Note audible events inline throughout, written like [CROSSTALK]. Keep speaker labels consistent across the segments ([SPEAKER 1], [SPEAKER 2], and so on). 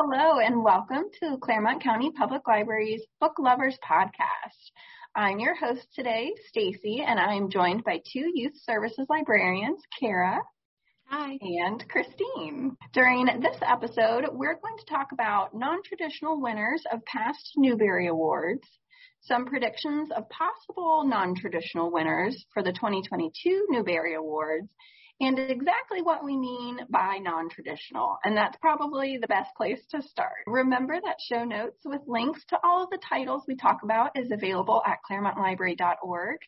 [SPEAKER 1] Hello and welcome to Clermont County Public Library's Book Lovers Podcast. I'm your host today, Stacy, and I'm joined by two youth services librarians, Kara.
[SPEAKER 2] Hi.
[SPEAKER 1] And Christine. During this episode, we're going to talk about non-traditional winners of past Newbery Awards, some predictions of possible non-traditional winners for the 2022 Newbery Awards, and exactly what we mean by non-traditional. And that's probably the best place to start. Remember that show notes with links to all of the titles we talk about is available at clermontlibrary.org.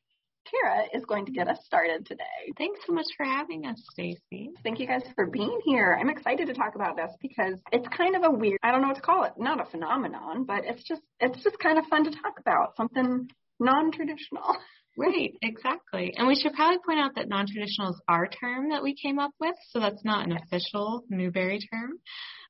[SPEAKER 1] Kara is going to get us started today.
[SPEAKER 2] Thanks so much for having us, Stacy.
[SPEAKER 1] Thank you guys for being here. I'm excited to talk about this because it's kind of a weird, I don't know what to call it, not a phenomenon, but it's just it's just kind of fun to talk about, something non-traditional. [LAUGHS]
[SPEAKER 2] Right, exactly. And we should probably point out that non-traditional is our term that we came up with, so that's not an official Newbery term.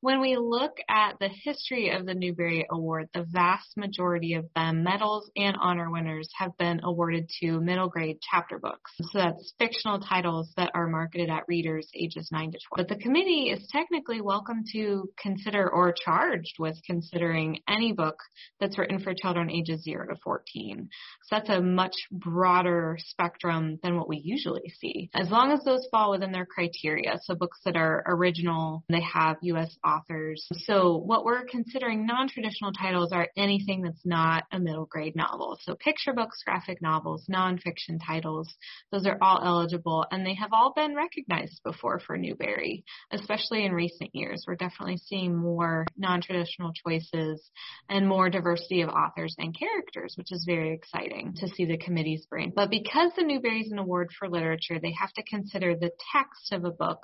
[SPEAKER 2] When we look at the history of the Newbery Award, the vast majority of them, medals and honor winners, have been awarded to middle grade chapter books. So that's fictional titles that are marketed at readers ages 9 to 12. But the committee is technically welcome to consider or charged with considering any book that's written for children ages 0 to 14. So that's a much broader spectrum than what we usually see. As long as those fall within their criteria, so books that are original, they have U.S authors. So what we're considering non-traditional titles are anything that's not a middle grade novel. So picture books, graphic novels, nonfiction titles, those are all eligible and they have all been recognized before for Newbery, especially in recent years. We're definitely seeing more non-traditional choices and more diversity of authors and characters, which is very exciting to see the committee's brain. But because the Newbery is an award for literature, they have to consider the text of a book.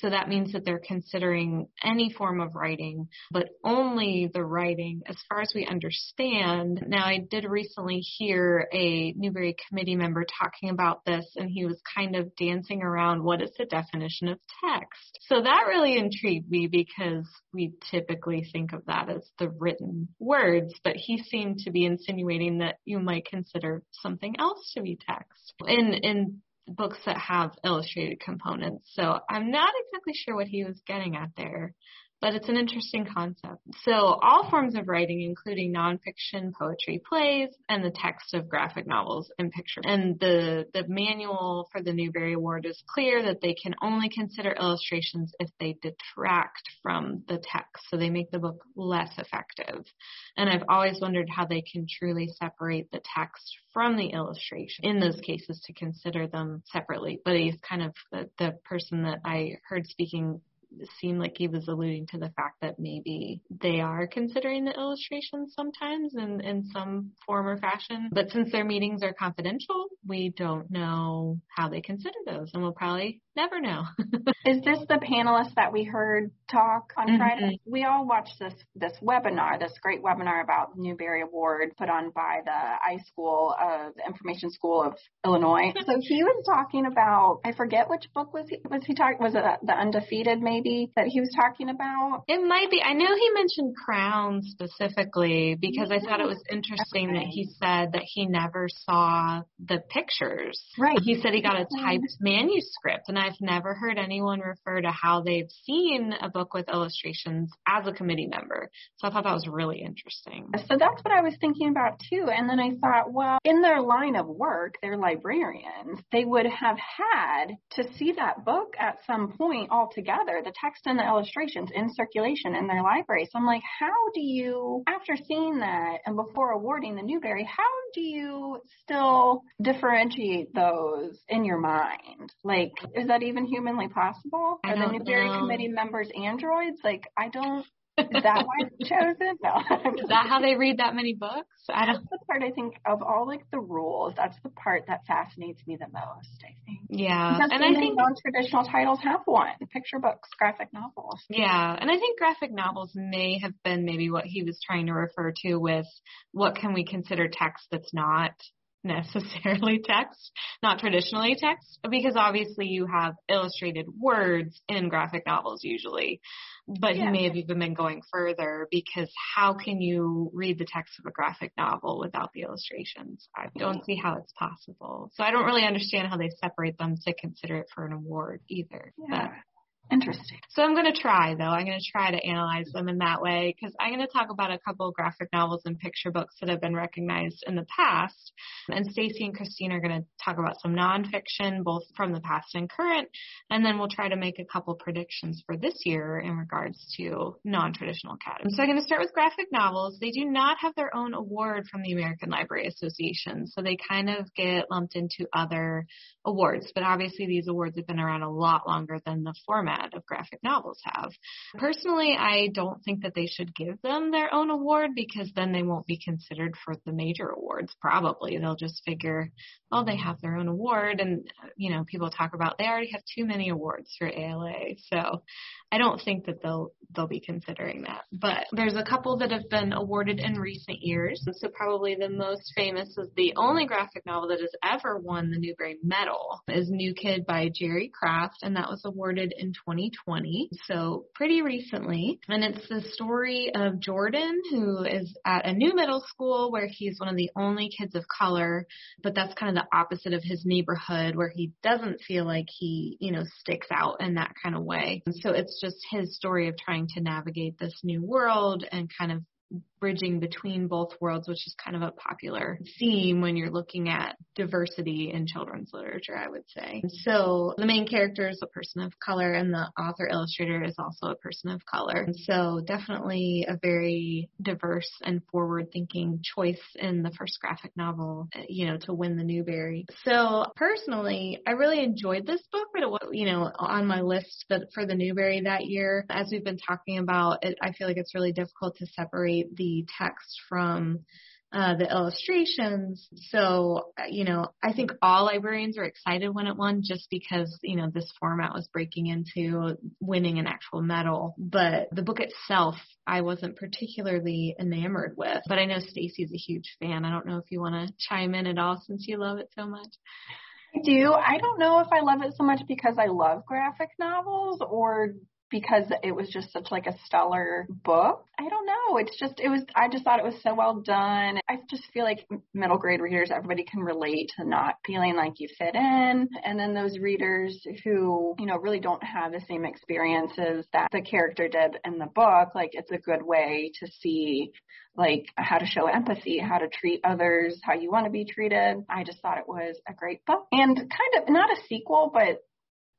[SPEAKER 2] So that means that they're considering any form of writing, but only the writing as far as we understand. Now, I did recently hear a Newbery committee member talking about this, and he was kind of dancing around what is the definition of text. So that really intrigued me because we typically think of that as the written words, but he seemed to be insinuating that you might consider something else to be text. In in books that have illustrated components. So I'm not exactly sure what he was getting at there but it's an interesting concept. So all forms of writing, including nonfiction, poetry, plays, and the text of graphic novels and picture. And the, the manual for the Newbery Award is clear that they can only consider illustrations if they detract from the text. So they make the book less effective. And I've always wondered how they can truly separate the text from the illustration in those cases to consider them separately. But he's kind of the, the person that I heard speaking seemed like he was alluding to the fact that maybe they are considering the illustrations sometimes in, in some form or fashion. But since their meetings are confidential, we don't know how they consider those, and we'll probably never know. [LAUGHS]
[SPEAKER 1] Is this the panelist that we heard talk on mm-hmm. Friday? We all watched this this webinar, this great webinar about Newbery Award put on by the iSchool, uh, the Information School of Illinois. [LAUGHS] so he was talking about I forget which book was he was he talking was it the Undefeated maybe that he was talking about?
[SPEAKER 2] It might be. I know he mentioned Crown specifically because I thought it was interesting okay. that he said that he never saw the pictures.
[SPEAKER 1] Right.
[SPEAKER 2] He said he got a typed manuscript and I've never heard anyone refer to how they've seen a book with illustrations as a committee member. So I thought that was really interesting.
[SPEAKER 1] So that's what I was thinking about too. And then I thought, well, in their line of work, they're librarians. They would have had to see that book at some point altogether, the text and the illustrations in circulation in their library. So I'm like, how do you, after seeing that and before awarding the Newbery, how do you still differentiate those in your mind? Like, is that even humanly possible?
[SPEAKER 2] Are
[SPEAKER 1] the Newbery
[SPEAKER 2] know.
[SPEAKER 1] Committee members androids? Like, I don't. Is that why they chose it? No.
[SPEAKER 2] Is that how they read that many books?
[SPEAKER 1] I don't. That's the part I think of all like the rules. That's the part that fascinates me the most. I think.
[SPEAKER 2] Yeah,
[SPEAKER 1] because
[SPEAKER 2] and I think
[SPEAKER 1] non-traditional titles have one: picture books, graphic novels.
[SPEAKER 2] Yeah, and I think graphic novels may have been maybe what he was trying to refer to with what can we consider text that's not necessarily [LAUGHS] text, not traditionally text, because obviously you have illustrated words in graphic novels usually. But yeah. he may have even been going further because how can you read the text of a graphic novel without the illustrations? I don't see how it's possible. So I don't really understand how they separate them to consider it for an award either.
[SPEAKER 1] Yeah. Interesting.
[SPEAKER 2] So I'm going to try though. I'm going to try to analyze them in that way because I'm going to talk about a couple of graphic novels and picture books that have been recognized in the past. And Stacy and Christine are going to talk about some nonfiction, both from the past and current. And then we'll try to make a couple predictions for this year in regards to non-traditional academies. So I'm going to start with graphic novels. They do not have their own award from the American Library Association. So they kind of get lumped into other awards. But obviously these awards have been around a lot longer than the format format of graphic novels have. Personally, I don't think that they should give them their own award because then they won't be considered for the major awards. Probably they'll just figure, oh, they have their own award, and you know, people talk about they already have too many awards for ALA. So I don't think that they'll they'll be considering that. But there's a couple that have been awarded in recent years. So probably the most famous is the only graphic novel that has ever won the Newbery Medal is New Kid by Jerry Craft, and that was awarded in 2020. So pretty recently. And it's the story of Jordan who is at a new middle school where he's one of the only kids of color, but that's kind of the opposite of his neighborhood where he doesn't feel like he, you know, sticks out in that kind of way. So it's just his story of trying to navigate this new world and kind of bridging between both worlds, which is kind of a popular theme when you're looking at diversity in children's literature, I would say. So the main character is a person of color and the author illustrator is also a person of color. So definitely a very diverse and forward thinking choice in the first graphic novel, you know, to win the Newbery. So personally, I really enjoyed this book, but it was, you know, on my list that for the Newbery that year, as we've been talking about, it, I feel like it's really difficult to separate the the text from uh, the illustrations. So, you know, I think all librarians are excited when it won just because, you know, this format was breaking into winning an actual medal. But the book itself, I wasn't particularly enamored with. But I know Stacy's a huge fan. I don't know if you want to chime in at all since you love it so much.
[SPEAKER 1] I do. I don't know if I love it so much because I love graphic novels or because it was just such like a stellar book. I don't know. It's just it was I just thought it was so well done. I just feel like middle grade readers everybody can relate to not feeling like you fit in and then those readers who, you know, really don't have the same experiences that the character did in the book, like it's a good way to see like how to show empathy, how to treat others, how you want to be treated. I just thought it was a great book and kind of not a sequel, but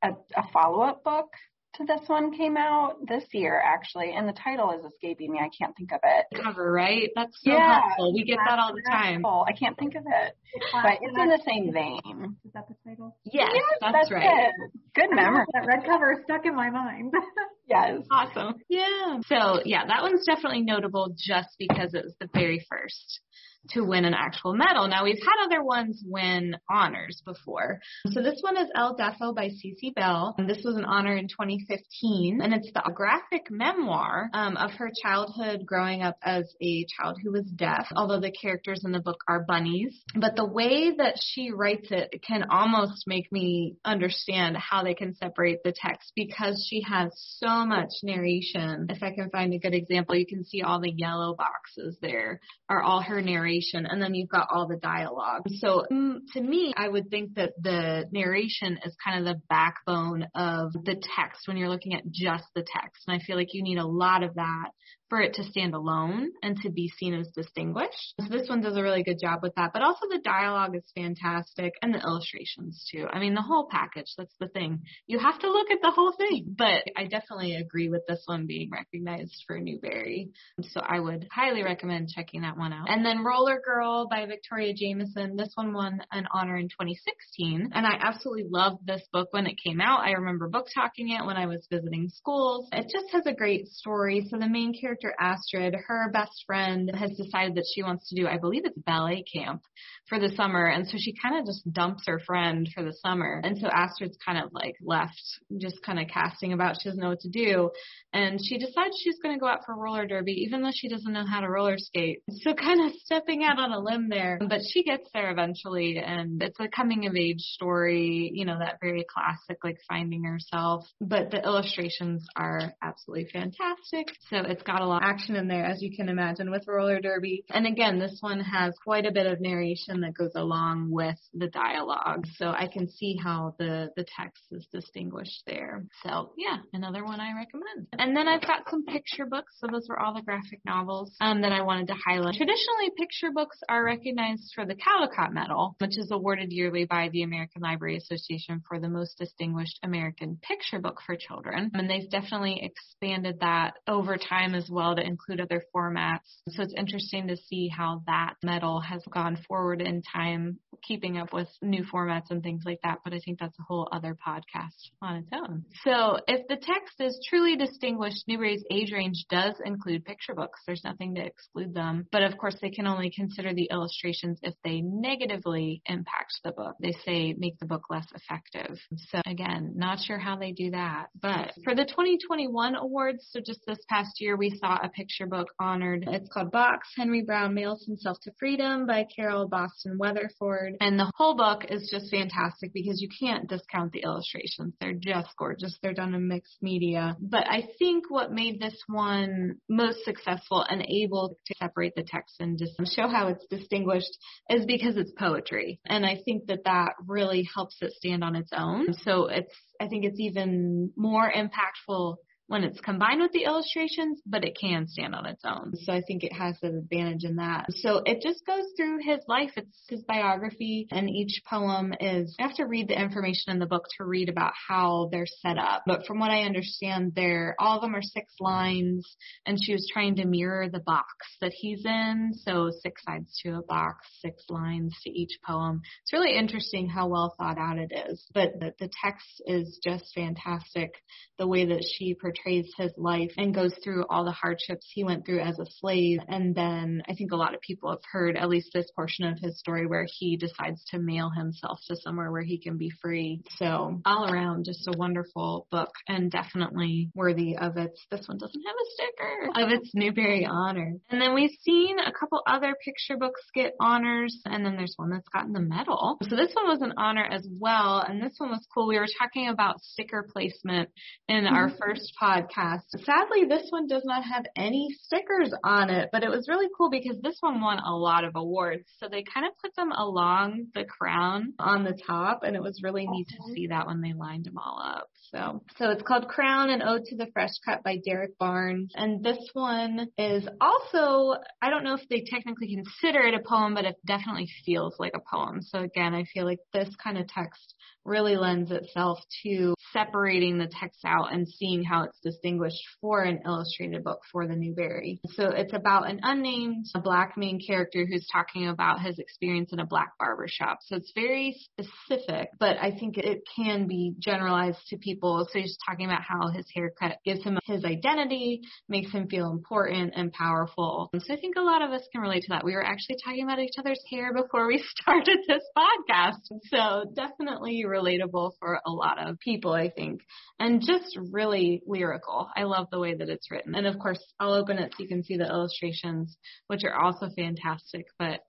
[SPEAKER 1] a, a follow up book to this one came out this year actually, and the title is escaping me. I can't think of it.
[SPEAKER 2] Cover, right? That's so yeah, helpful. We get that all the time.
[SPEAKER 1] I can't think of it, but it's in the same vein.
[SPEAKER 3] Is that the title?
[SPEAKER 2] Yes, yes that's, that's, right.
[SPEAKER 1] It. Good memory.
[SPEAKER 3] That red cover is stuck in my mind. [LAUGHS]
[SPEAKER 1] yes.
[SPEAKER 2] Awesome. Yeah. So yeah, that one's definitely notable just because it was the very first to win an actual medal. Now we've had other ones win honors before. So this one is El Deafo by Cece Bell. And this was an honor in 2015 and it's the graphic memoir um, of her childhood growing up as a child who was deaf, although the characters in the book are bunnies. But the way that she writes it can almost make me understand how they can separate the text because she has so much narration. If I can find a good example, you can see all the yellow boxes there are all her narration narration and then you've got all the dialogue. So mm, to me, I would think that the narration is kind of the backbone of the text when you're looking at just the text. And I feel like you need a lot of that for it to stand alone and to be seen as distinguished. So this one does a really good job with that. But also the dialogue is fantastic and the illustrations too. I mean, the whole package, that's the thing. You have to look at the whole thing. But I definitely agree with this one being recognized for Newbery. So I would highly recommend checking that one out. And then Roller Girl by Victoria Jamieson. This one won an honor in 2016. And I absolutely loved this book when it came out. I remember book talking it when I was visiting schools. It just has a great story. So the main character character Astrid, her best friend has decided that she wants to do, I believe it's ballet camp for the summer. And so she kind of just dumps her friend for the summer. And so Astrid's kind of like left, just kind of casting about. She doesn't know what to do. And she decides she's going to go out for roller derby, even though she doesn't know how to roller skate. So kind of stepping out on a limb there. But she gets there eventually. And it's a coming of age story, you know, that very classic, like finding herself. But the illustrations are absolutely fantastic. So it's got a lot of action in there, as you can imagine, with roller derby. And again, this one has quite a bit of narration that goes along with the dialogue. So I can see how the, the text is distinguished there. So yeah, another one I recommend. And then I've got some picture books. So those were all the graphic novels um, that I wanted to highlight. Traditionally, picture books are recognized for the Caldecott Medal, which is awarded yearly by the American Library Association for the most distinguished American picture book for children. And they've definitely expanded that over time as well to include other formats. So it's interesting to see how that medal has gone forward in time, keeping up with new formats and things like that. But I think that's a whole other podcast on its own. So if the text is truly distinguished, Newbery's age range does include picture books. There's nothing to exclude them. But of course, they can only consider the illustrations if they negatively impact the book. They say make the book less effective. So again, not sure how they do that. But for the 2021 awards, so just this past year, we saw a picture book honored. It's called Box. Henry Brown Mails Himself to Freedom by Carol Boston Weatherford. And the whole book is just fantastic because you can't discount the illustrations. They're just gorgeous. They're done in mixed media. But I think what made this one most successful and able to separate the text and just show how it's distinguished is because it's poetry. And I think that that really helps it stand on its own. So it's, I think it's even more impactful when it's combined with the illustrations, but it can stand on its own. So I think it has an advantage in that. So it just goes through his life. It's his biography and each poem is, you have to read the information in the book to read about how they're set up. But from what I understand, they're, all of them are six lines and she was trying to mirror the box that he's in. So six sides to a box, six lines to each poem. It's really interesting how well thought out it is, but the, the text is just fantastic. The way that she portrays his life and goes through all the hardships he went through as a slave. And then I think a lot of people have heard at least this portion of his story where he decides to mail himself to somewhere where he can be free. So all around, just a wonderful book and definitely worthy of its, this one doesn't have a sticker, of its Newbery honor. And then we've seen a couple other picture books get honors and then there's one that's gotten the medal. So this one was an honor as well. And this one was cool. We were talking about sticker placement in our mm-hmm. first podcast podcast. Sadly, this one does not have any stickers on it, but it was really cool because this one won a lot of awards. So they kind of put them along the crown on the top, and it was really neat to see that when they lined them all up. So, so it's called Crown and Ode to the Fresh Cut by Derrick Barnes. And this one is also, I don't know if they technically consider it a poem, but it definitely feels like a poem. So again, I feel like this kind of text really lends itself to separating the text out and seeing how it's distinguished for an illustrated book for the Newbery. So it's about an unnamed a black main character who's talking about his experience in a black barber shop. So it's very specific, but I think it can be generalized to people. So he's talking about how his haircut gives him his identity, makes him feel important and powerful. And so I think a lot of us can relate to that. We were actually talking about each other's hair before we [LAUGHS] started this podcast. So definitely relatable for a lot of people, I think, and just really lyrical. I love the way that it's written. And of course, I'll open it so you can see the illustrations, which are also fantastic, but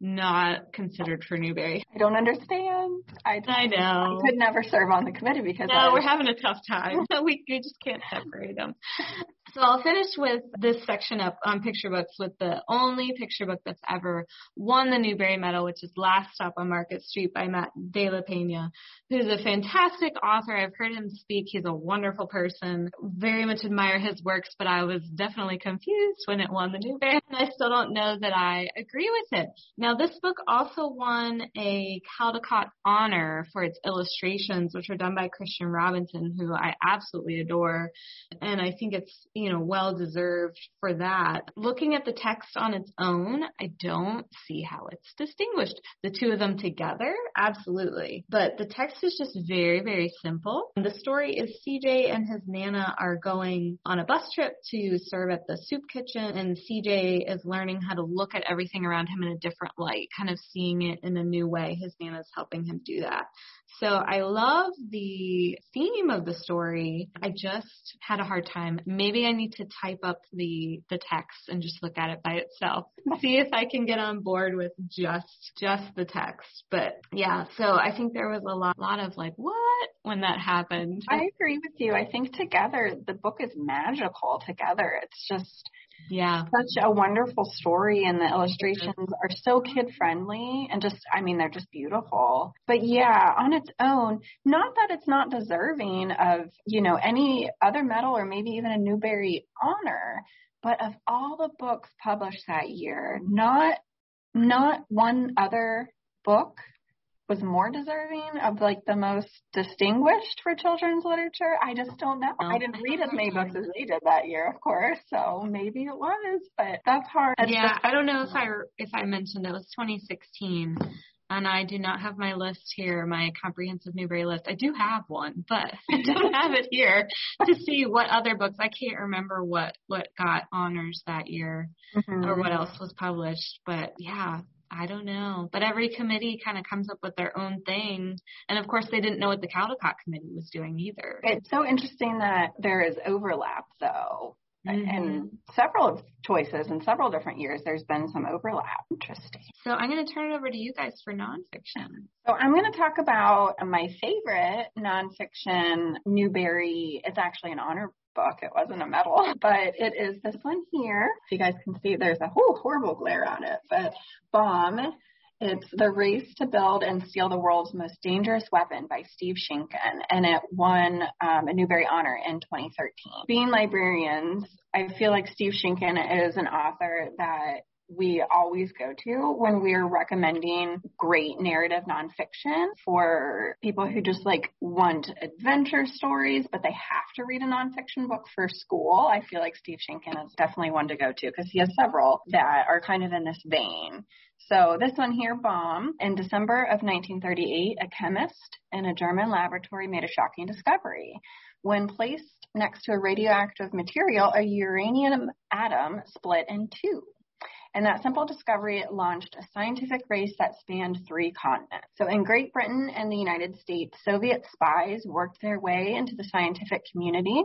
[SPEAKER 2] not considered for Newbery.
[SPEAKER 1] I don't understand. I,
[SPEAKER 2] I know.
[SPEAKER 1] I could never serve on the committee because
[SPEAKER 2] no,
[SPEAKER 1] I,
[SPEAKER 2] we're having a tough time. [LAUGHS] we, we just can't separate them. [LAUGHS] So I'll finish with this section up on picture books with the only picture book that's ever won the Newbery Medal, which is Last Stop on Market Street by Matt De La Pena, who's a fantastic author. I've heard him speak. He's a wonderful person. Very much admire his works, but I was definitely confused when it won the Newbery, and I still don't know that I agree with it. Now, this book also won a Caldecott honor for its illustrations, which were done by Christian Robinson, who I absolutely adore, and I think it's you know, well deserved for that. Looking at the text on its own, I don't see how it's distinguished. The two of them together, absolutely. But the text is just very, very simple. The story is CJ and his Nana are going on a bus trip to serve at the soup kitchen and CJ is learning how to look at everything around him in a different light, kind of seeing it in a new way. His Nana's helping him do that. So I love the theme of the story. I just had a hard time. Maybe I need to type up the the text and just look at it by itself. [LAUGHS] See if I can get on board with just just the text. But yeah, so I think there was a lot lot of like what when that happened.
[SPEAKER 1] I agree with you. I think together the book is magical together. It's just
[SPEAKER 2] Yeah.
[SPEAKER 1] Such a wonderful story, and the illustrations are so kid friendly and just, I mean, they're just beautiful. But yeah, on its own, not that it's not deserving of, you know, any other medal or maybe even a Newbery honor, but of all the books published that year, not not one other book was more deserving of like the most distinguished for children's literature. I just don't know. I didn't read as many books as they did that year, of course, so maybe it was, but that's hard.
[SPEAKER 2] yeah, I don't know if I if I mentioned it was 2016. And I do not have my list here, my comprehensive Newbery list. I do have one, but [LAUGHS] I don't have it here to see what other books. I can't remember what what got honors that year mm-hmm. or what else was published. But yeah, I don't know. But every committee kind of comes up with their own thing. And of course, they didn't know what the Caldecott committee was doing either.
[SPEAKER 1] It's so interesting that there is overlap, though. Mm-hmm. And several choices in several different years, there's been some overlap. Interesting.
[SPEAKER 2] So I'm going to turn it over to you guys for nonfiction.
[SPEAKER 1] So I'm going to talk about my favorite nonfiction Newbery. It's actually an honor book. It wasn't a medal, [LAUGHS] but it is this one here. If you guys can see, there's a whole horrible glare on it, but Bomb. It's The Race to Build and Steal the World's Most Dangerous Weapon by Steve Sheinkin, and it won um, a Newbery Honor in 2013. Being librarians, I feel like Steve Sheinkin is an author that we always go to when we're recommending great narrative nonfiction for people who just like want adventure stories, but they have to read a nonfiction book for school. I feel like Steve Sheinkin is definitely one to go to because he has several that are kind of in this vein. So this one here, Bomb, in December of 1938, a chemist in a German laboratory made a shocking discovery. When placed next to a radioactive material, a uranium atom split in two. And that simple discovery launched a scientific race that spanned three continents. So in Great Britain and the United States, Soviet spies worked their way into the scientific community.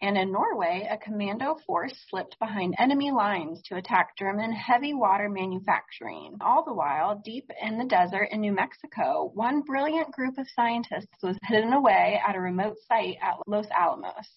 [SPEAKER 1] And in Norway, a commando force slipped behind enemy lines to attack German heavy water manufacturing. All the while, deep in the desert in New Mexico, one brilliant group of scientists was hidden away at a remote site at Los Alamos.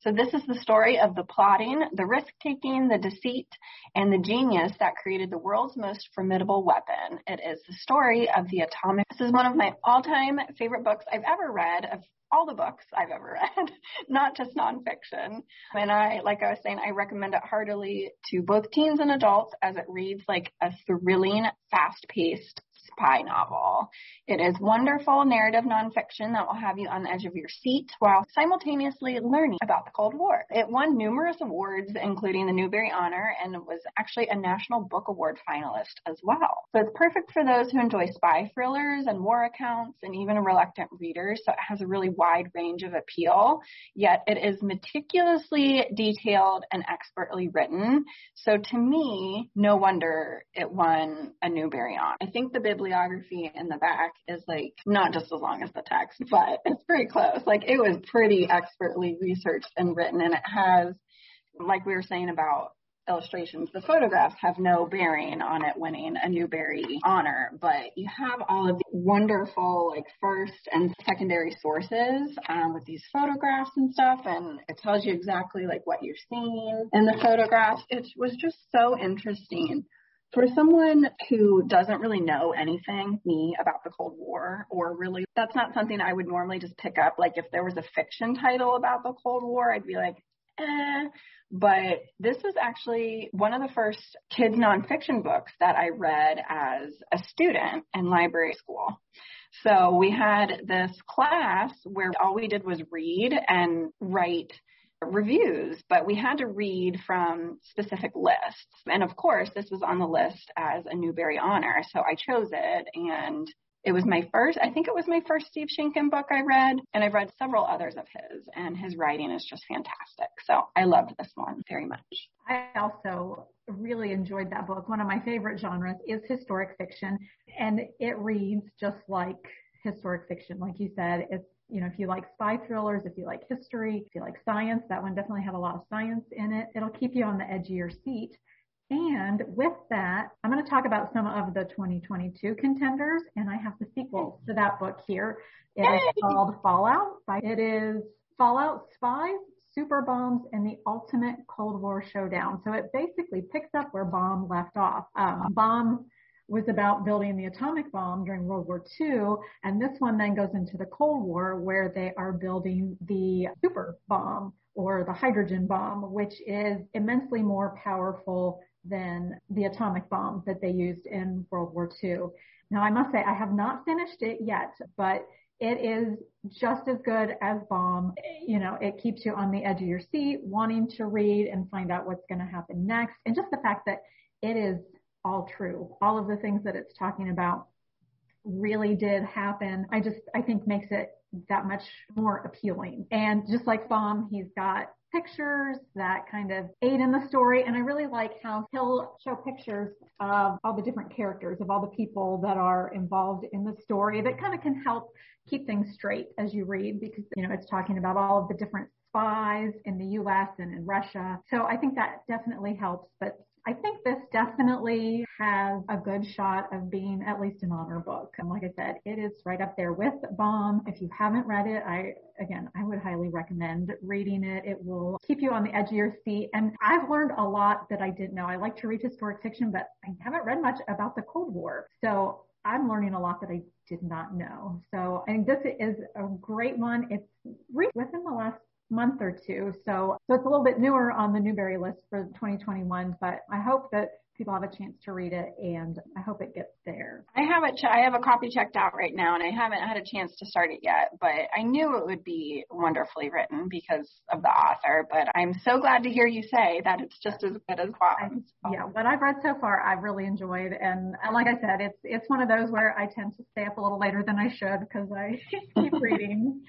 [SPEAKER 1] So this is the story of the plotting, the risk taking, the deceit, and the genius that created the world's most formidable weapon. It is the story of the atomic. This is one of my all-time favorite books I've ever read of all the books I've ever [LAUGHS] read, not just nonfiction. And I, like I was saying, I recommend it heartily to both teens and adults as it reads like a thrilling, fast-paced spy novel. It is wonderful narrative nonfiction that will have you on the edge of your seat while simultaneously learning about the Cold War. It won numerous awards, including the Newbery Honor, and was actually a National Book Award finalist as well. So it's perfect for those who enjoy spy thrillers and war accounts and even a reluctant readers. So it has a really wide range of appeal, yet it is meticulously detailed and expertly written. So to me, no wonder it won a Newbery Honor. I think the bibliography in the back is like not just as long as the text, but it's pretty close. Like it was pretty expertly researched and written, and it has, like we were saying about illustrations, the photographs have no bearing on it winning a Newbery honor, but you have all of the wonderful like first and secondary sources um, with these photographs and stuff, and it tells you exactly like what you're seeing in the photographs. It was just so interesting for someone who doesn't really know anything, me, about the Cold War, or really, that's not something I would normally just pick up. Like if there was a fiction title about the Cold War, I'd be like, eh. But this was actually one of the first kids nonfiction books that I read as a student in library school. So we had this class where all we did was read and write reviews, but we had to read from specific lists. And of course, this was on the list as a Newbery honor, so I chose it and it was my first, I think it was my first Steve Sheinkin book I read, and I've read several others of his, and his writing is just fantastic. So I loved this one very much.
[SPEAKER 3] I also really enjoyed that book. One of my favorite genres is historic fiction, and it reads just like historic fiction. Like you said, it's you know, if you like spy thrillers, if you like history, if you like science, that one definitely had a lot of science in it. It'll keep you on the edge of your seat. And with that, I'm going to talk about some of the 2022 contenders, and I have the sequel to that book here. It is called Fallout. It is Fallout Spies super bombs and the ultimate Cold War showdown. So it basically picks up where bomb left off. Um, bomb was about building the atomic bomb during World War II. And this one then goes into the Cold War where they are building the super bomb or the hydrogen bomb, which is immensely more powerful than the atomic bomb that they used in World War II. Now, I must say, I have not finished it yet, but it is just as good as Bomb. You know, it keeps you on the edge of your seat, wanting to read and find out what's going to happen next. And just the fact that it is all true. All of the things that it's talking about really did happen. I just, I think makes it that much more appealing. And just like Bomb, he's got pictures that kind of aid in the story. And I really like how he'll show pictures of all the different characters, of all the people that are involved in the story that kind of can help keep things straight as you read because, you know, it's talking about all of the different spies in the US and in Russia. So I think that definitely helps. But I think this definitely has a good shot of being at least an honor book. And like I said, it is right up there with Bomb. If you haven't read it, I, again, I would highly recommend reading it. It will keep you on the edge of your seat. And I've learned a lot that I didn't know. I like to read historic fiction, but I haven't read much about the Cold War. So I'm learning a lot that I did not know. So I think this is a great one. It's within the last month or two. So, so it's a little bit newer on the Newbery list for 2021, but I hope that people have a chance to read it and I hope it gets there.
[SPEAKER 1] I have it, I have a copy checked out right now and I haven't had a chance to start it yet, but I knew it would be wonderfully written because of the author, but I'm so glad to hear you say that it's just as good as Bob's.
[SPEAKER 3] Yeah, what I've read so far, I've really enjoyed. And, and like I said, it's, it's one of those where I tend to stay up a little later than I should because I [LAUGHS] keep reading.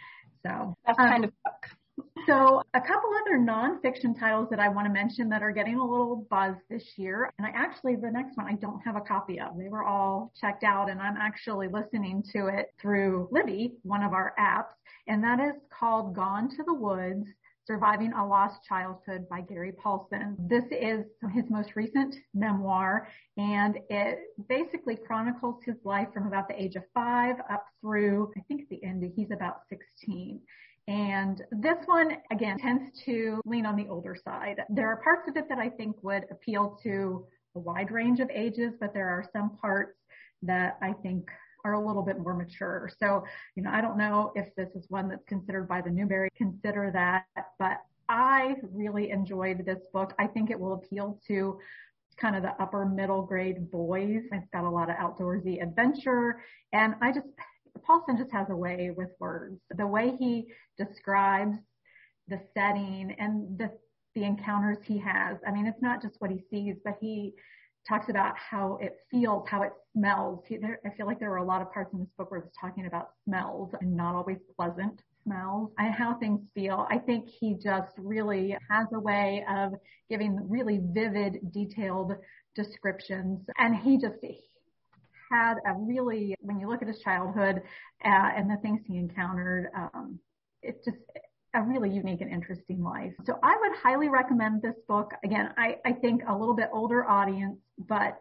[SPEAKER 3] So
[SPEAKER 1] that's um, kind of book.
[SPEAKER 3] So a couple other nonfiction titles that I want to mention that are getting a little buzz this year. And I actually, the next one I don't have a copy of. They were all checked out and I'm actually listening to it through Libby, one of our apps. And that is called Gone to the Woods. Surviving a Lost Childhood by Gary Paulsen. This is his most recent memoir and it basically chronicles his life from about the age of five up through, I think the end, he's about 16. And this one, again, tends to lean on the older side. There are parts of it that I think would appeal to a wide range of ages, but there are some parts that I think are a little bit more mature. So, you know, I don't know if this is one that's considered by the Newbery, consider that, but I really enjoyed this book. I think it will appeal to kind of the upper middle grade boys. It's got a lot of outdoorsy adventure and I just, Paulsen just has a way with words. The way he describes the setting and the the encounters he has. I mean, it's not just what he sees, but he talks about how it feels, how it smells. He, there, I feel like there were a lot of parts in this book where it's talking about smells and not always pleasant smells and how things feel. I think he just really has a way of giving really vivid, detailed descriptions. And he just, had a really, when you look at his childhood uh, and the things he encountered, um, it's just a really unique and interesting life. So I would highly recommend this book. Again, I, I think a little bit older audience, but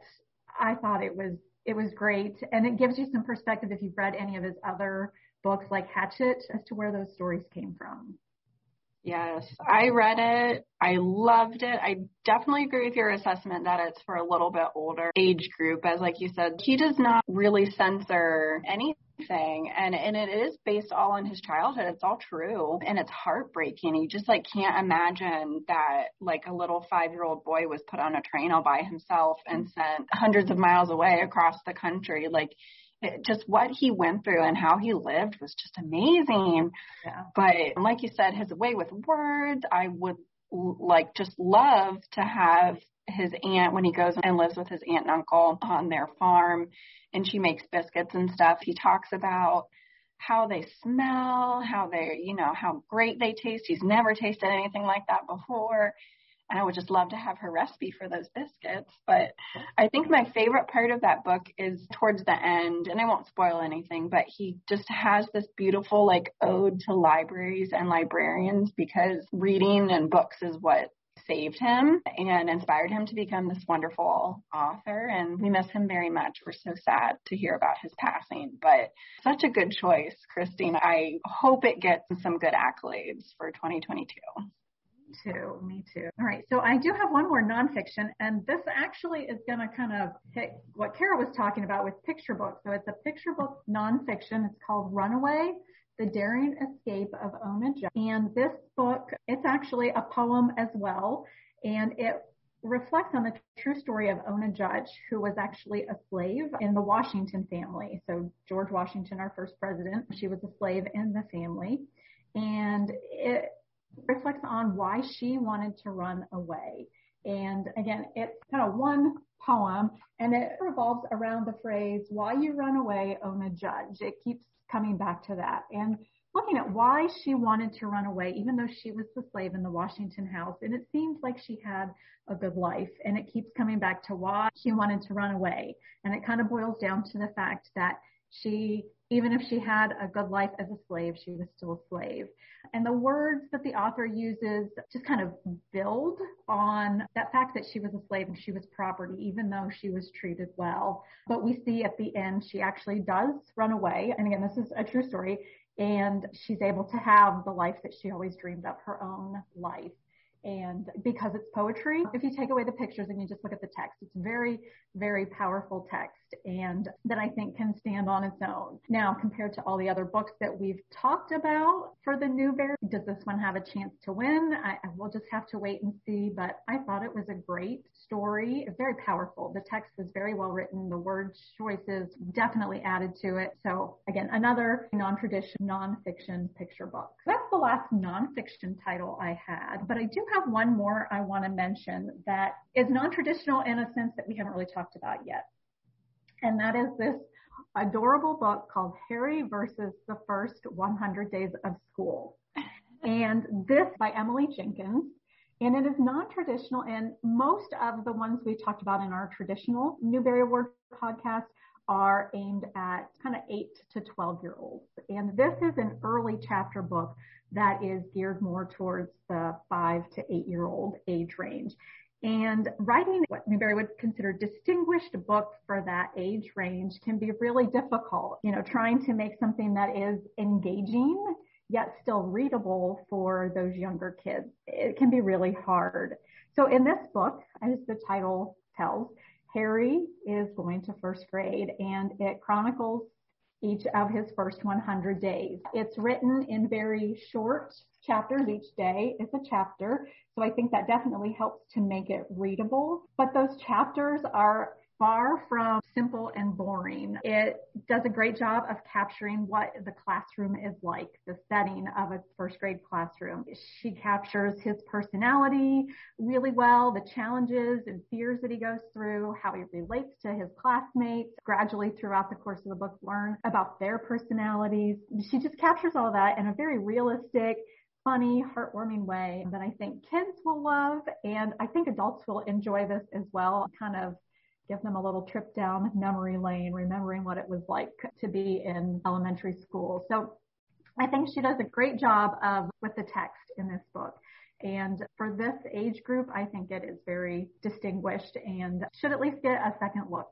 [SPEAKER 3] I thought it was it was great and it gives you some perspective if you've read any of his other books like Hatchet as to where those stories came from.
[SPEAKER 1] Yes, I read it. I loved it. I definitely agree with your assessment that it's for a little bit older age group. As like you said, he does not really censor anything and and it is based all on his childhood. It's all true and it's heartbreaking. You just like can't imagine that like a little 5-year-old boy was put on a train all by himself and sent hundreds of miles away across the country. Like just what he went through and how he lived was just amazing. Yeah. But like you said, his way with words, I would like just love to have his aunt when he goes and lives with his aunt and uncle on their farm and she makes biscuits and stuff. He talks about how they smell, how they, you know, how great they taste. He's never tasted anything like that before and I would just love to have her recipe for those biscuits. But I think my favorite part of that book is towards the end, and I won't spoil anything, but he just has this beautiful like ode to libraries and librarians because reading and books is what saved him and inspired him to become this wonderful author. And we miss him very much. We're so sad to hear about his passing, but such a good choice, Christine. I hope it gets some good accolades for 2022.
[SPEAKER 3] Too. Me too. All right. So I do have one more nonfiction, and this actually is going to kind of hit what Kara was talking about with picture books. So it's a picture book nonfiction. It's called Runaway. The Daring Escape of Ona Judge. And this book, it's actually a poem as well. And it reflects on the true story of Ona Judge, who was actually a slave in the Washington family. So George Washington, our first president, she was a slave in the family. And it reflects on why she wanted to run away. And again, it's kind of one poem and it revolves around the phrase, why you run away, Ona Judge. It keeps coming back to that. And looking at why she wanted to run away, even though she was the slave in the Washington house. And it seems like she had a good life. And it keeps coming back to why she wanted to run away. And it kind of boils down to the fact that she, even if she had a good life as a slave, she was still a slave. And the words that the author uses just kind of build on that fact that she was a slave and she was property, even though she was treated well. But we see at the end, she actually does run away. And again, this is a true story. And she's able to have the life that she always dreamed of, her own life. And because it's poetry, if you take away the pictures and you just look at the text, it's very, very powerful text and that I think can stand on its own. Now, compared to all the other books that we've talked about for the Newbery, does this one have a chance to win? I, we'll just have to wait and see, but I thought it was a great story, It's very powerful. The text was very well written. The word choices definitely added to it. So again, another non-traditional, non-fiction picture book. That's the last non-fiction title I had, but I do have one more I want to mention that is non-traditional in a sense that we haven't really talked about yet. And that is this adorable book called Harry versus the First 100 Days of School. And this by Emily Jenkins. And it is non-traditional and most of the ones we talked about in our traditional Newbery Award podcast are aimed at kind of 8 to 12 year olds. And this is an early chapter book that is geared more towards the 5 to 8 year old age range. And writing what Newbery would consider distinguished book for that age range can be really difficult. You know, trying to make something that is engaging yet still readable for those younger kids. It can be really hard. So in this book, as the title tells, Harry is going to first grade and it chronicles each of his first 100 days. It's written in very short chapters. Each day is a chapter. So I think that definitely helps to make it readable. But those chapters are far from simple and boring. It does a great job of capturing what the classroom is like, the setting of a first grade classroom. She captures his personality really well, the challenges and fears that he goes through, how he relates to his classmates, gradually throughout the course of the book learn about their personalities. She just captures all that in a very realistic, funny, heartwarming way that I think kids will love and I think adults will enjoy this as well. Kind of give them a little trip down memory lane, remembering what it was like to be in elementary school. So I think she does a great job of with the text in this book. And for this age group, I think it is very distinguished and should at least get a second look.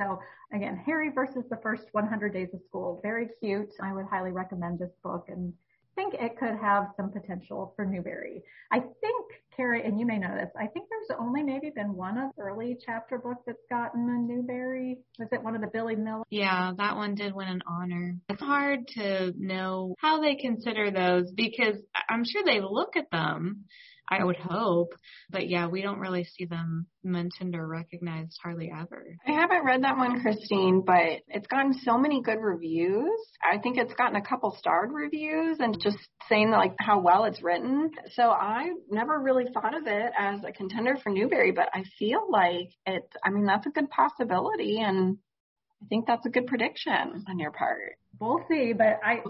[SPEAKER 3] So again, Harry versus the first 100 days of school, very cute. I would highly recommend this book and think it could have some potential for Newbery. I think, Carrie, and you may know this, I think there's only maybe been one of early chapter book that's gotten a Newbery. Was it one of the Billy Miller?
[SPEAKER 2] Yeah, that one did win an honor. It's hard to know how they consider those because I'm sure they look at them I would hope. But yeah, we don't really see them mentioned or recognized hardly ever.
[SPEAKER 1] I haven't read that one, Christine, but it's gotten so many good reviews. I think it's gotten a couple starred reviews and just saying like how well it's written. So I never really thought of it as a contender for Newbery, but I feel like it, I mean, that's a good possibility and I think that's a good prediction on your part.
[SPEAKER 3] We'll see, but I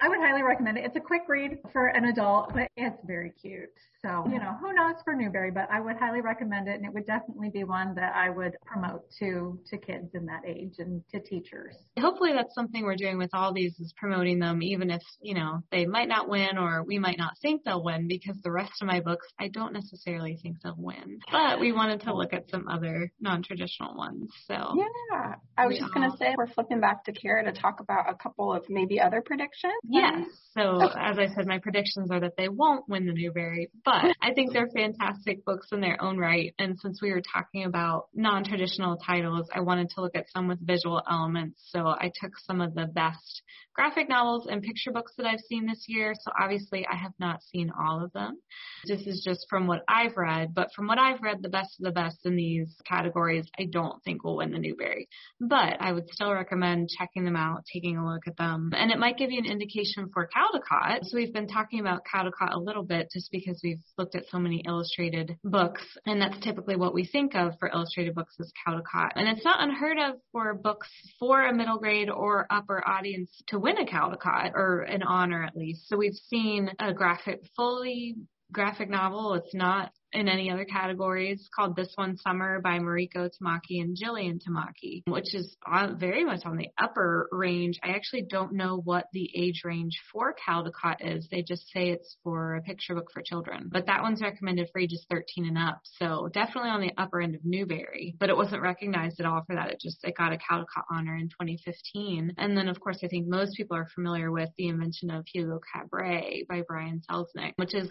[SPEAKER 3] I would highly recommend it. It's a quick read for an adult, but it's very cute. So, you know, who knows for Newbery, but I would highly recommend it and it would definitely be one that I would promote to to kids in that age and to teachers.
[SPEAKER 2] Hopefully that's something we're doing with all these is promoting them even if, you know, they might not win or we might not think they'll win because the rest of my books I don't necessarily think they'll win. But we wanted to look at some other non-traditional ones. So
[SPEAKER 1] Yeah. I was just going to say we're flipping back to Kara to talk about a couple couple of maybe other predictions?
[SPEAKER 2] Yes. Um, so as I said, my predictions are that they won't win the Newbery, but I think they're fantastic books in their own right. And since we were talking about non-traditional titles, I wanted to look at some with visual elements. So I took some of the best graphic novels and picture books that I've seen this year. So obviously I have not seen all of them. This is just from what I've read, but from what I've read, the best of the best in these categories, I don't think will win the Newbery. But I would still recommend checking them out, taking a look at them, and it might give you an indication for Caldecott. So we've been talking about Caldecott a little bit just because we've looked at so many illustrated books, and that's typically what we think of for illustrated books as Caldecott. And it's not unheard of for books for a middle grade or upper audience to win a Caldecott or an honor at least. So we've seen a graphic fully graphic novel. It's not in any other categories called This One Summer by Mariko Tamaki and Jillian Tamaki, which is very much on the upper range. I actually don't know what the age range for Caldecott is. They just say it's for a picture book for children, but that one's recommended for ages 13 and up. So definitely on the upper end of Newbery, but it wasn't recognized at all for that. It just, it got a Caldecott honor in 2015. And then of course, I think most people are familiar with the invention of Hugo Cabret by Brian Selznick, which is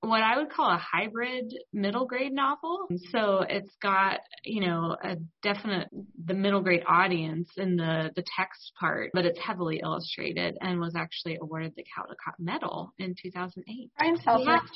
[SPEAKER 2] what I would call a hybrid middle grade novel. So it's got, you know, a definite, the middle grade audience in the, the text part, but it's heavily illustrated and was actually awarded the Caldecott Medal in 2008.
[SPEAKER 1] Brian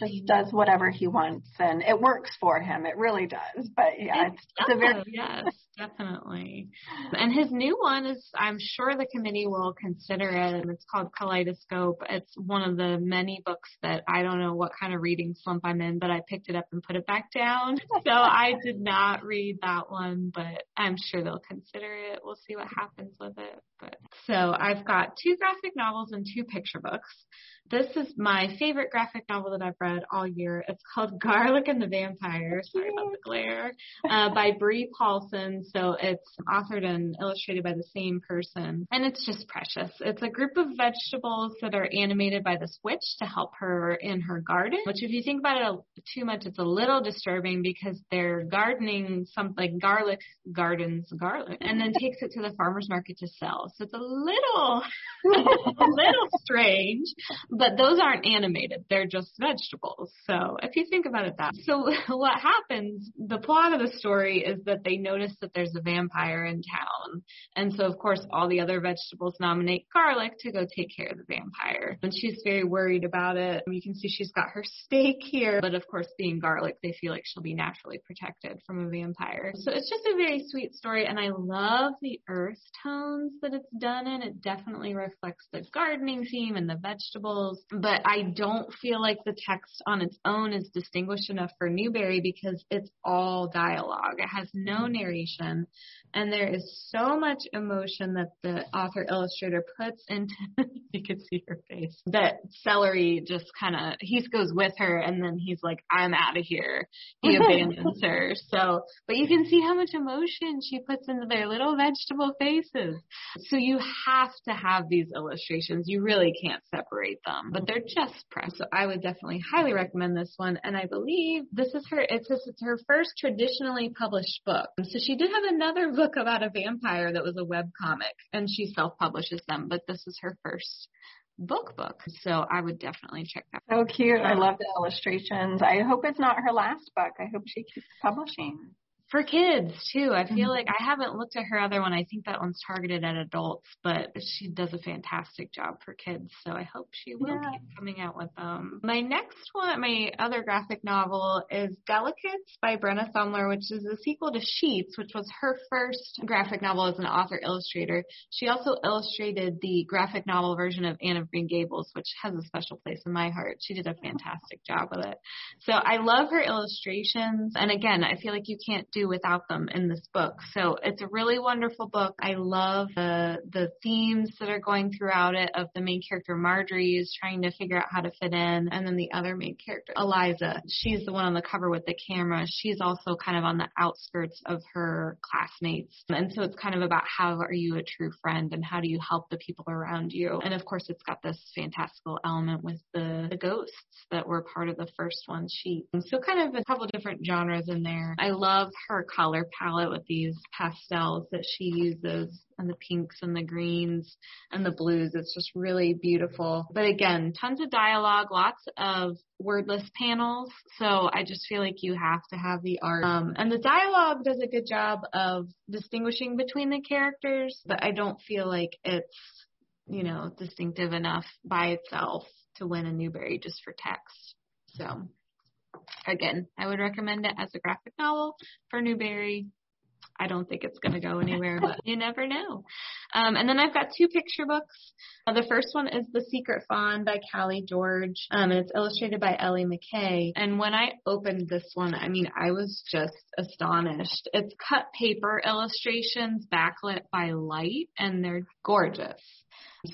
[SPEAKER 1] yeah. just does whatever he wants and it works for him. It really does. But yeah,
[SPEAKER 2] it's, it's a very, yes, definitely. And his new one is, I'm sure the committee will consider it. It's called Kaleidoscope. It's one of the many books that I don't know what kind of reading slump I'm in, but I picked it up and put it back down. So I did not read that one, but I'm sure they'll consider it. We'll see what happens with it. But so I've got two graphic novels and two picture books. This is my favorite graphic novel that I've read all year. It's called [LAUGHS] Garlic and the Vampire. Sorry about the glare. Uh, by Bree Paulsen. So it's authored and illustrated by the same person. And it's just precious. It's a group of vegetables that are animated by this witch to help her in her garden, which if you think about it too much, it's a little disturbing because they're gardening something like garlic gardens garlic and then takes it to the farmer's market to sell. So it's a little, [LAUGHS] a little strange but those aren't animated. They're just vegetables. So if you think about it that. So [LAUGHS] what happens, the plot of the story is that they notice that there's a vampire in town. And so of course all the other vegetables nominate garlic to go take care of the vampire. And she's very worried about it. You can see she's got her stake here, but of course being garlic, they feel like she'll be naturally protected from a vampire. So it's just a very sweet story and I love the earth tones that it's done in. It definitely reflects the gardening and the vegetables but I don't feel like the text on its own is distinguished enough for Newbery because it's all dialogue. It has no mm-hmm. narration and there is so much emotion that the author illustrator puts into [LAUGHS] you could see her face that celery just kind of he goes with her and then he's like i'm out of here. He [LAUGHS] abandons her. So but you can see how much emotion she puts into their little vegetable faces. So you have to have these illustrations. You really can't separate them but they're just press. So i would definitely highly recommend this one. And i believe this is her it's, it's her first traditionally published book. So she did have another book book about a vampire that was a web comic and she self-publishes them, but this is her first book book. So I would definitely check that.
[SPEAKER 1] Out So cute. I love the illustrations. I hope it's not her last book. I hope she keeps publishing
[SPEAKER 2] for kids too. I feel mm-hmm. like I haven't looked at her other one. I think that one's targeted at adults, but she does a fantastic job for kids. So I hope she will yeah. keep coming out with them. My next one, my other graphic novel is Delicates by Brenna Thumler, which is a sequel to Sheets, which was her first graphic novel as an author illustrator. She also illustrated the graphic novel version of Anne of Green Gables, which has a special place in my heart. She did a fantastic job with it. So I love her illustrations. And again, I feel like you can't do without them in this book. So it's a really wonderful book. I love the the themes that are going throughout it of the main character Marjorie is trying to figure out how to fit in and then the other main character Eliza. She's the one on the cover with the camera. She's also kind of on the outskirts of her classmates. And so it's kind of about how are you a true friend and how do you help the people around you. And of course it's got this fantastical element with the, the ghosts that were part of the first one sheet. So kind of a couple different genres in there. I love her color palette with these pastels that she uses and the pinks and the greens and the blues. It's just really beautiful. But again, tons of dialogue, lots of wordless panels. So I just feel like you have to have the art. Um, and the dialogue does a good job of distinguishing between the characters, but I don't feel like it's, you know, distinctive enough by itself to win a Newbery just for text. So again, I would recommend it as a graphic novel for Newbery. I don't think it's going to go anywhere, but you never know. Um, and then I've got two picture books. Uh, the first one is The Secret Fawn by Kallie George, um, and it's illustrated by Elly MacKay. And when I opened this one, I mean, I was just astonished. It's cut paper illustrations backlit by light, and they're gorgeous.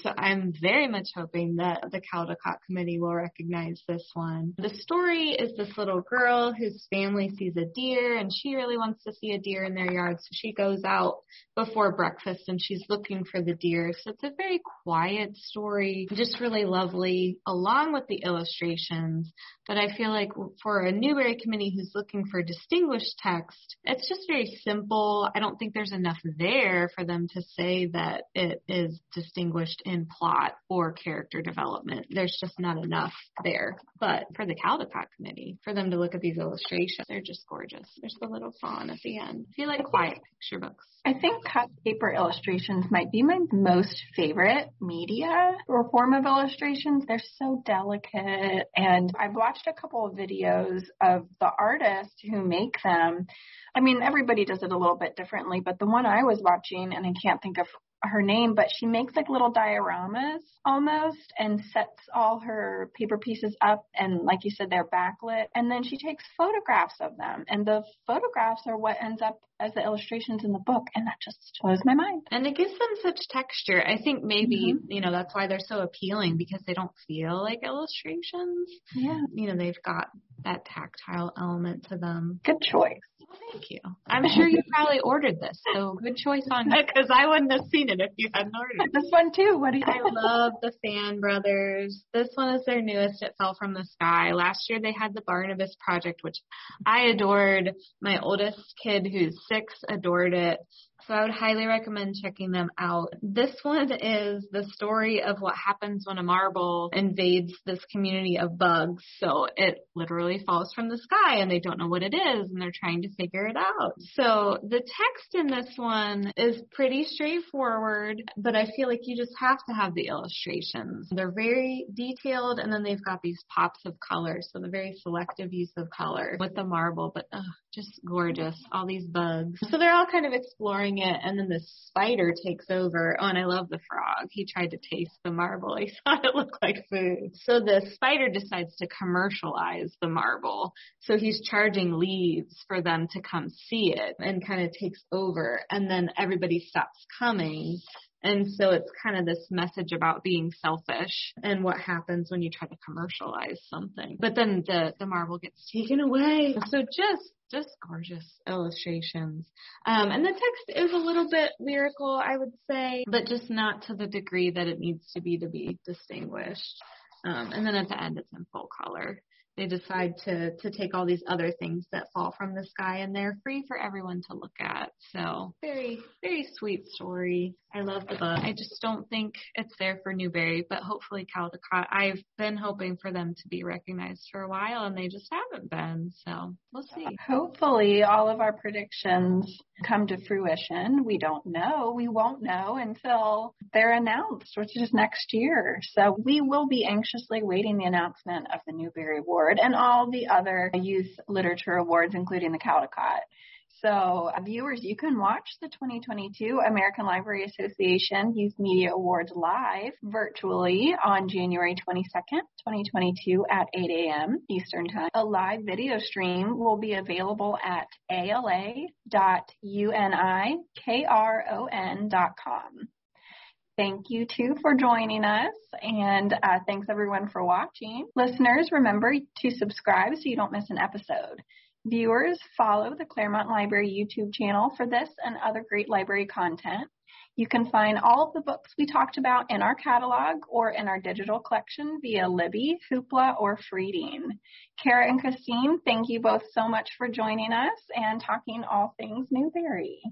[SPEAKER 2] So I'm very much hoping that the Caldecott Committee will recognize this one. The story is this little girl whose family sees a deer and she really wants to see a deer in their yard. So she goes out before breakfast and she's looking for the deer. So it's a very quiet story, just really lovely along with the illustrations. But I feel like for a Newbery committee who's looking for distinguished text, it's just very simple. I don't think there's enough there for them to say that it is distinguished in plot or character development. There's just not enough there. But for the Caldecott committee, for them to look at these illustrations, they're just gorgeous. There's the little fawn at the end. I feel like quiet picture books.
[SPEAKER 1] I think cut paper illustrations might be my most favorite media or form of illustrations. They're so delicate. And I've watched a couple of videos of the artists who make them. I mean, everybody does it a little bit differently, but the one I was watching, and I can't think of her name, but she makes like little dioramas almost and sets all her paper pieces up and like you said they're backlit and then she takes photographs of them and the photographs are what ends up as the illustrations in the book and that just blows my mind.
[SPEAKER 2] And it gives them such texture. I think maybe, mm-hmm. you know, that's why they're so appealing because they don't feel like illustrations.
[SPEAKER 1] Yeah.
[SPEAKER 2] You know, they've got that tactile element to them.
[SPEAKER 1] Good choice.
[SPEAKER 2] Thank you. I'm sure you probably ordered this, so good choice on [LAUGHS] it because I wouldn't have seen it if you hadn't ordered it.
[SPEAKER 1] This one too. What do you?
[SPEAKER 2] I love the Fan Brothers. This one is their newest. It fell from the sky. Last year they had the Barnabas Project, which I adored. My oldest kid, who's six, adored it. So I would highly recommend checking them out. This one is the story of what happens when a marble invades this community of bugs. So it literally falls from the sky and they don't know what it is and they're trying to figure it out. So the text in this one is pretty straightforward, but I feel like you just have to have the illustrations. They're very detailed and then they've got these pops of color. So the very selective use of color with the marble, but ugh, just gorgeous. All these bugs. So they're all kind of exploring it, and then the spider takes over. Oh, and I love the frog. He tried to taste the marble. [LAUGHS] He thought it looked like food. So the spider decides to commercialize the marble. So he's charging leaves for them to come see it and kind of takes over. And then everybody stops coming and so it's kind of this message about being selfish and what happens when you try to commercialize something. But then the, the marble gets taken away. So just, just gorgeous illustrations. Um, and the text is a little bit lyrical, I would say, but just not to the degree that it needs to be to be distinguished. Um, and then at the end, it's in full color they decide to to take all these other things that fall from the sky and they're free for everyone to look at. So very very sweet story. I love the book. I just don't think it's there for Newbery, but hopefully Caldecott. I've been hoping for them to be recognized for a while and they just haven't been. So we'll see.
[SPEAKER 1] Hopefully all of our predictions come to fruition. We don't know. We won't know until they're announced, which is next year. So we will be anxiously waiting the announcement of the Newbery Award Award and all the other youth literature awards, including the Caldecott. So, uh, viewers, you can watch the 2022 American Library Association Youth Media Awards live virtually on January 22nd, 2022 at 8 a.m. Eastern Time. A live video stream will be available at ala.unikron.com. Thank you too for joining us and uh, thanks everyone for watching. Listeners, remember to subscribe so you don't miss an episode. Viewers, follow the Clermont Library YouTube channel for this and other great library content. You can find all of the books we talked about in our catalog or in our digital collection via Libby, Hoopla, or Freading. Kara and Christine, thank you both so much for joining us and talking all things Newbery.